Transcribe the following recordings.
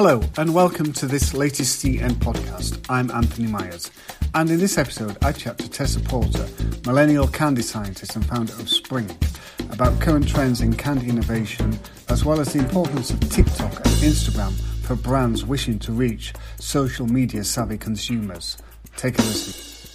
Hello, and welcome to this latest CN podcast. I'm Anthony Myers, and in this episode, I chat to Tessa Porter, millennial candy scientist and founder of Sprink, about current trends in candy innovation, as well as the importance of TikTok and Instagram for brands wishing to reach social media savvy consumers. Take a listen.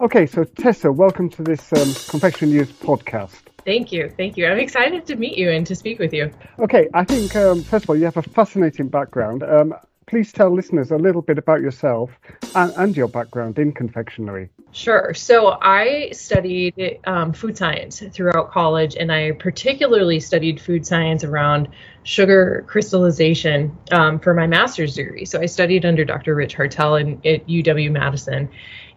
Okay, so Tessa, welcome to this um, Confectionery News podcast. Thank you. Thank you. I'm excited to meet you and to speak with you. Okay, I think, um, first of all, you have a fascinating background. Um, please tell listeners a little bit about yourself and, and your background in confectionery. Sure. So I studied um, food science throughout college, and I particularly studied food science around sugar crystallization um, for my master's degree. So I studied under Dr. Rich Hartel in, at UW Madison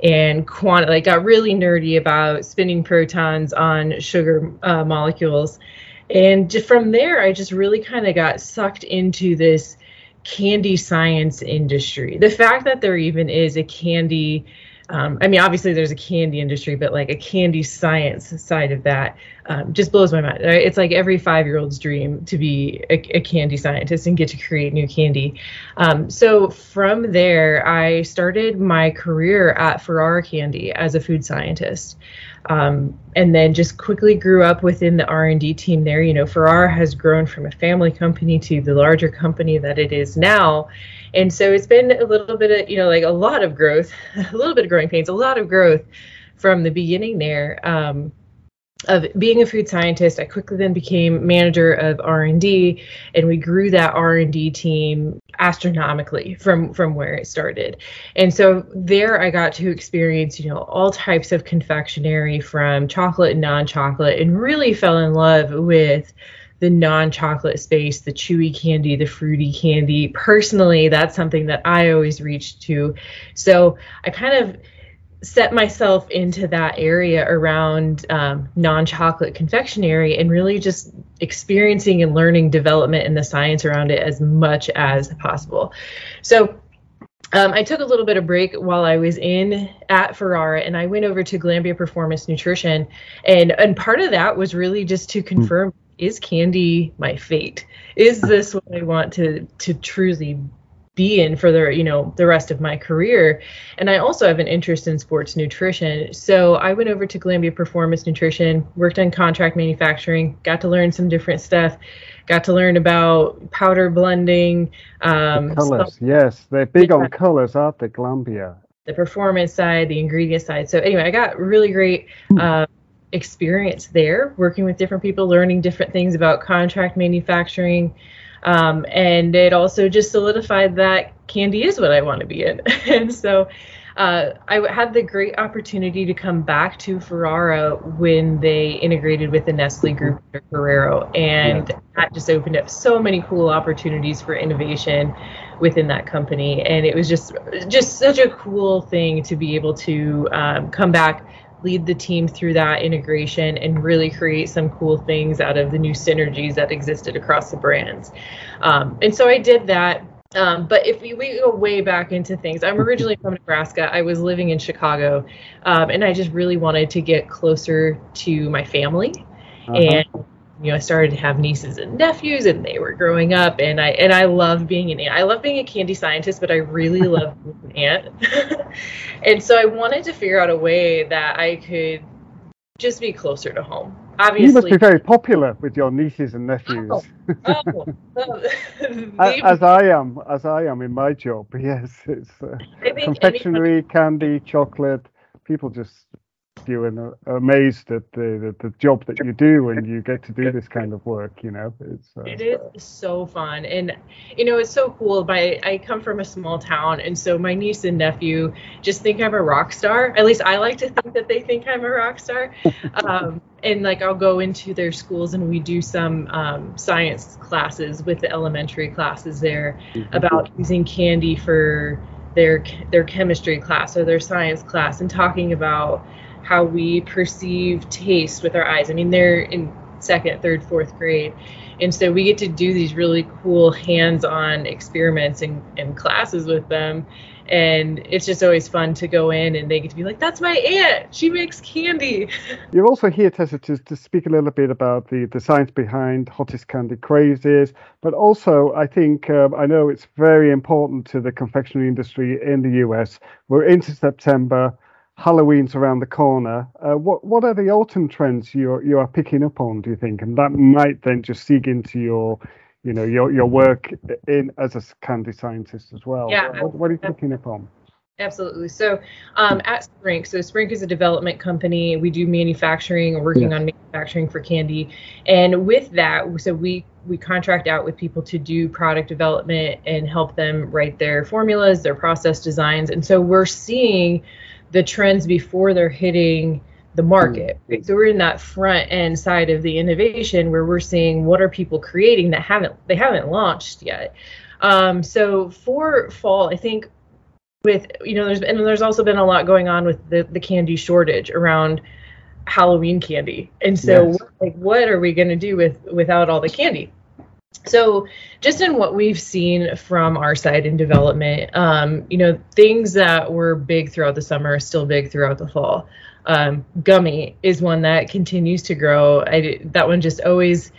and like got really nerdy about spinning protons on sugar uh, molecules. And from there, I just really kind of got sucked into this candy science industry. The fact that there even is a candy um, I mean, obviously there's a candy industry, but like a candy science side of that um, just blows my mind. Right? It's like every five year old's dream to be a, a, candy scientist and get to create new candy. Um, so from there, I started my career at Ferrara Candy as a food scientist. Um, and then just quickly grew up within the R&D team there. You know, Ferrara has grown from a family company to the larger company that it is now and so it's been a little bit of you know like a lot of growth a little bit of growing pains a lot of growth from the beginning there um, of being a food scientist. I quickly then became manager of r&d and we grew that r&d team astronomically from from where it started. And so there i got to experience you know all types of confectionery from chocolate and non-chocolate and really fell in love with the non-chocolate space, the chewy candy, the fruity candy. Personally, that's something that I always reach to. So I kind of set myself into that area around um, non-chocolate confectionery and really just experiencing and learning development and the science around it as much as possible. So um, I took a little bit of break while I was in at Ferrara, and I went over to Glanbia Performance Nutrition, and and part of that was really just to confirm is candy my fate? Is this what I want to to truly be in for the you know the rest of my career? And i also have an interest in sports nutrition. So i went over to Glanbia performance nutrition worked on contract manufacturing got to learn some different stuff got to learn about powder blending um, colors yes. They're big yeah. on colors aren't they Glanbia the performance side the ingredient side. So anyway i got really great um, experience there, working with different people, learning different things about contract manufacturing. Um, and it also just solidified that candy is what I want to be in. and so uh, I had the great opportunity to come back to Ferrara when they integrated with the Nestle group under Ferrero, and yeah. that just opened up so many cool opportunities for innovation within that company. And it was just just such a cool thing to be able to um, come back lead the team through that integration and really create some cool things out of the new synergies that existed across the brands. Um, and so I did that. Um, but if we, we, go way back into things, I'm originally from Nebraska. I was living in Chicago, um, and I just really wanted to get closer to my family. Uh-huh. And you know, I started to have nieces and nephews, and they were growing up, and I and I love being an aunt. I love being a candy scientist, but I really love being an aunt. and so I wanted to figure out a way that I could just be closer to home. Obviously, you must be very popular with your nieces and nephews. Oh, oh, oh. as I am, as I am in my job. Yes, it's uh, confectionery, candy, chocolate. People just you and amazed at the, the, the job that you do when you get to do this kind of work. You know, it's uh, it is so fun, and you know it's so cool. My I come from a small town, and so my niece and nephew just think I'm a rock star. At least I like to think that they think I'm a rock star. Um, and like I'll go into their schools and we do some um, science classes with the elementary classes there mm-hmm. about using candy for their their chemistry class or their science class and talking about how we perceive taste with our eyes. I mean, they're in second, third, fourth grade. And so we get to do these really cool hands-on experiments and, and classes with them. And it's just always fun to go in and they get to be like that's my aunt. She makes candy. You're also here tessa to, to speak a little bit about the, the science behind hottest candy crazes but also i think um, i know it's very important to the confectionery industry in the us we're into september halloween's around the corner uh, what what are the autumn trends you you are picking up on do you think and that might then just seek into your you know your your work in as a candy scientist as well. Yeah. What, what are you picking up on? Absolutely. So um, at Sprink, so Sprink is a development company. We do manufacturing, working on manufacturing for candy, and with that, so we we contract out with people to do product development and help them write their formulas, their process designs, and so we're seeing the trends before they're hitting the market. Right? Mm. So we're in that front end side of the innovation where we're seeing what are people creating that haven't they haven't launched yet. Um, so for fall, I think with you know there's and there's also been a lot going on with the the candy shortage around Halloween candy, and so yes. like what are we going to do with without all the candy? So, just in what we've seen from our side in development, um, you know, things that were big throughout the summer are still big throughout the fall um, gummy is one that continues to grow. I, that one just always,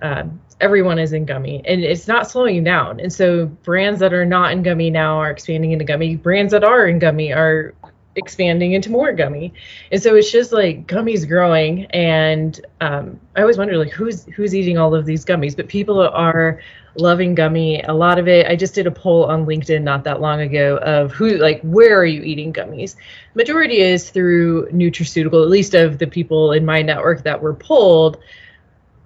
uh, everyone is in gummy and it's not slowing down. And so brands that are not in gummy now are expanding into gummy. Brands that are in gummy are expanding into more gummy. And so it's just like gummies growing. And um, I always wonder like who's who's eating all of these gummies, but people are loving gummy. A lot of it. I just did a poll on LinkedIn not that long ago of who like where are you eating gummies? Majority is through nutraceutical. At least of the people in my network that were polled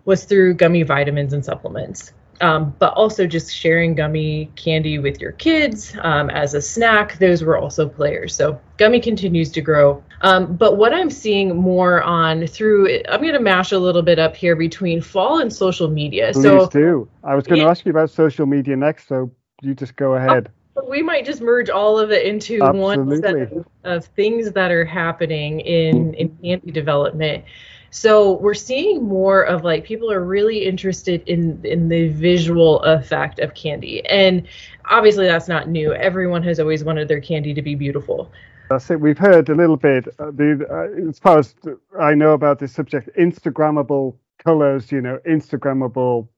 was through gummy vitamins and supplements um, but also just sharing gummy candy with your kids um, as a snack. Those were also players. So gummy continues to grow. Um, but what I'm seeing more on through, I'm going to mash a little bit up here between fall and social media. Please so do. I was going to ask you about social media next, so you just go ahead. We might just merge all of it into Absolutely. one set of, of things that are happening in in candy development. So we're seeing more of like people are really interested in in the visual effect of candy, and obviously that's not new. Everyone has always wanted their candy to be beautiful. That's it. We've heard a little bit. Uh, the, uh, as far as I know about this subject, Instagrammable colors, you know, Instagrammable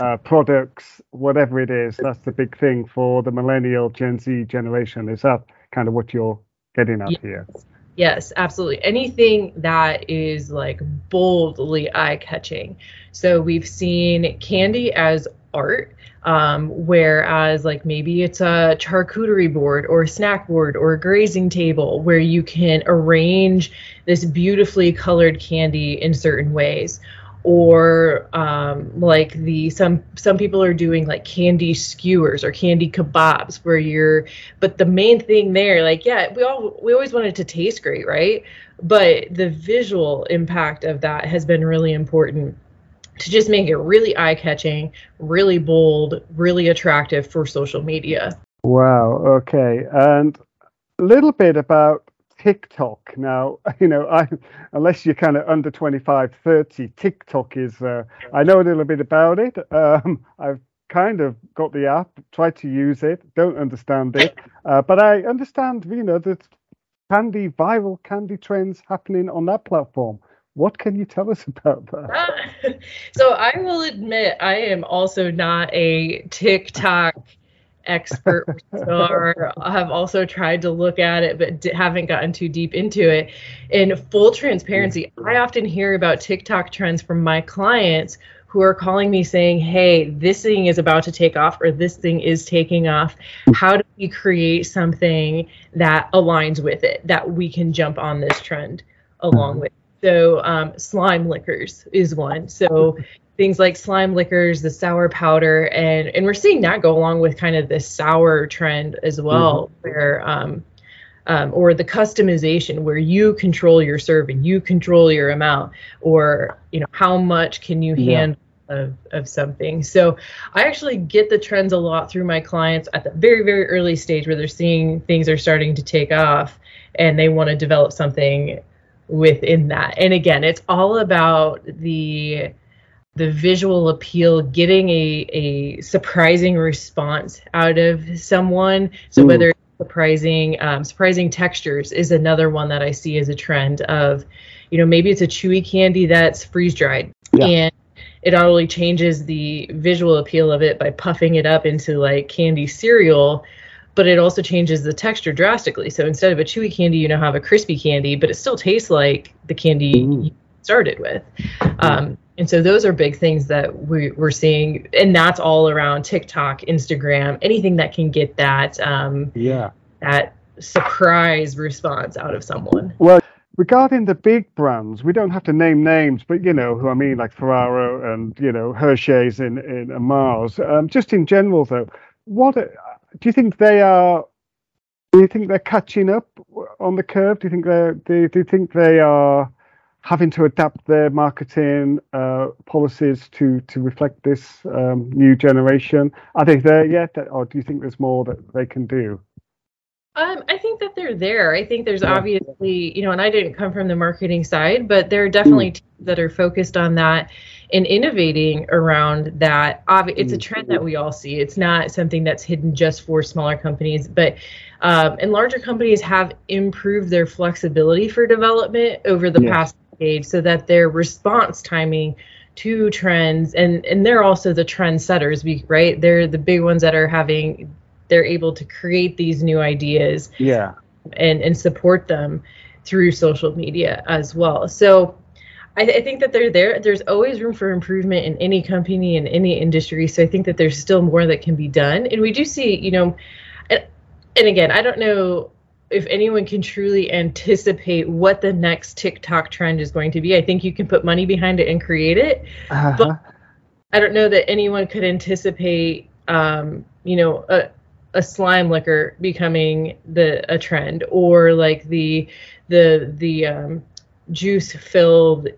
uh, products, whatever it is. That's the big thing for the millennial Gen Z generation. Is that kind of what you're getting at yes. here? Yes, absolutely. Anything that is like boldly eye catching. So we've seen candy as art, um, whereas like maybe it's a charcuterie board or a snack board or a grazing table where you can arrange this beautifully colored candy in certain ways or um, like the some some people are doing like candy skewers or candy kebabs where you're but the main thing there like yeah we all we always wanted to taste great right? But the visual impact of that has been really important to just make it really eye catching really bold really attractive for social media. Wow okay and a little bit about TikTok. Now, you know, I, unless you're kind of under 25, 30, TikTok is, uh, I know a little bit about it. Um, I've kind of got the app, tried to use it, don't understand it. Uh, but I understand, you know, the candy, viral candy trends happening on that platform. What can you tell us about that? so I will admit I am also not a TikTok expert or have also tried to look at it but haven't gotten too deep into it. In full transparency i often hear about tiktok trends from my clients who are calling me saying hey this thing is about to take off or this thing is taking off. How do we create something that aligns with it that we can jump on this trend along with? So um, slime lickers is one. So things like slime lickers, the sour powder, and and we're seeing that go along with kind of this sour trend as well, mm-hmm. where um, um, or the customization where you control your serving, you control your amount, or you know how much can you yeah. handle of, of something. So I actually get the trends a lot through my clients at the very, very early stage where they're seeing things are starting to take off and they want to develop something within that. And again, it's all about the the visual appeal, getting a, a surprising response out of someone. So mm. whether surprising um, surprising textures is another one that I see as a trend of, you know, maybe it's a chewy candy that's freeze dried yeah. and it not only changes the visual appeal of it by puffing it up into like candy cereal, but it also changes the texture drastically. So instead of a chewy candy, you now have a crispy candy, but it still tastes like the candy mm. you started with. Um, and so those are big things that we, are seeing, and that's all around TikTok, Instagram, anything that can get that um, yeah that surprise response out of someone. Well, regarding the big brands, we don't have to name names, but you know who I mean, like Ferrero and you know Hershey's in in Mars. Um, just in general, though, what do you think they are? Do you think they're catching up on the curve? Do you think they do, do you think they are having to adapt their marketing uh, policies to to reflect this um, new generation? Are they there yet, or do you think there's more that they can do? Um, I think that they're there. I think there's yeah. obviously, you know, and I didn't come from the marketing side, but there are definitely mm. teams that are focused on that and innovating around that. It's a mm. trend that we all see. It's not something that's hidden just for smaller companies, but um, and larger companies have improved their flexibility for development over the past decade, so that their response timing to trends and and they're also the trend setters, right? They're the big ones that are having they're able to create these new ideas yeah. and and support them through social media as well. So I, th- I, think that they're there. There's always room for improvement in any company in any industry so i think that there's still more that can be done. And we do see you know and, and again i don't know if anyone can truly anticipate what the next tiktok trend is going to be i think you can put money behind it and create it uh-huh. but i don't know that anyone could anticipate um, you know a, a slime licker becoming the a trend or like the the the um, juice filled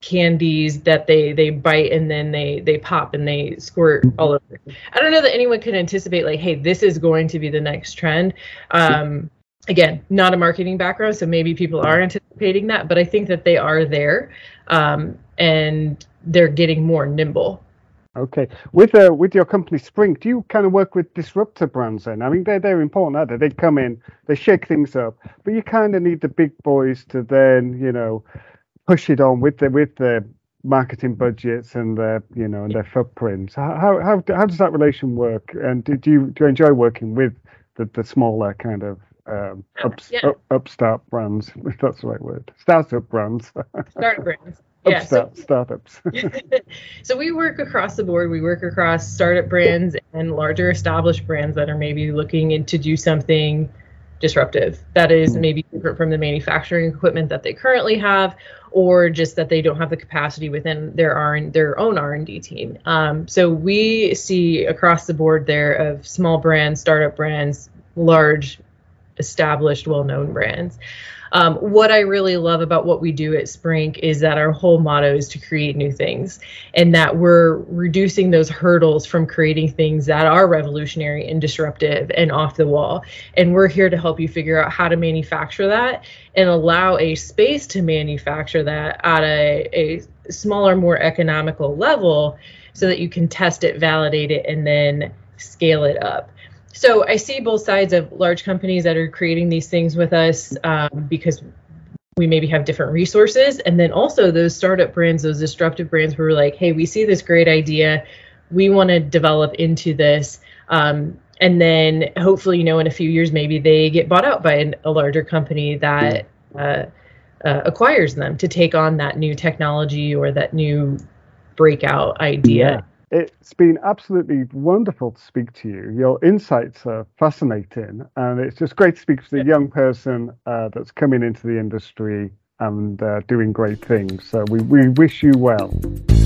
candies that they they bite and then they they pop and they squirt all over. I don't know that anyone could anticipate like, hey, this is going to be the next trend. Um, again, not a marketing background, so maybe people are anticipating that, but I think that they are there, um, and they're getting more nimble. Okay, with uh, with your company Sprink, do you kind of work with disruptor brands then? I mean, they're they're important, aren't they? They come in, they shake things up, but you kind of need the big boys to then, you know, push it on with the with the marketing budgets and their, you know, and their footprints. How how how does that relation work? And do you do you enjoy working with the the smaller kind of um, up, yeah. up, upstart brands, if that's the right word, startup brands. startup brands yeah, so, startups. so we work across the board. We work across startup brands and larger established brands that are maybe looking in to do something disruptive that is hmm. maybe different from the manufacturing equipment that they currently have or just that they don't have the capacity within their R their own R&D team. Um, so we see across the board there of small brands, startup brands, large established well-known brands. Um, what I really love about what we do at Sprink is that our whole motto is to create new things and that we're reducing those hurdles from creating things that are revolutionary and disruptive and off the wall. And we're here to help you figure out how to manufacture that and allow a space to manufacture that at a, a smaller, more economical level so that you can test it, validate it, and then scale it up so I see both sides of large companies that are creating these things with us um, because we maybe have different resources, and then also those startup brands, those disruptive brands, where we're like, hey, we see this great idea, we want to develop into this. Um, and then hopefully, you know, in a few years, maybe they get bought out by an, a larger company that uh, uh, acquires them to take on that new technology or that new breakout idea. It's been absolutely wonderful to speak to you. Your insights are fascinating, and it's just great to speak to the young person uh, that's coming into the industry and uh, doing great things. So we, we wish you well.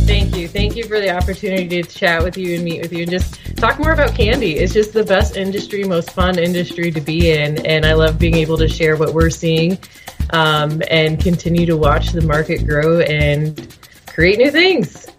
Thank you. Thank you for the opportunity to chat with you and meet with you and just talk more about candy. It's just the best industry, most fun industry to be in. And I love being able to share what we're seeing um, and continue to watch the market grow and create new things.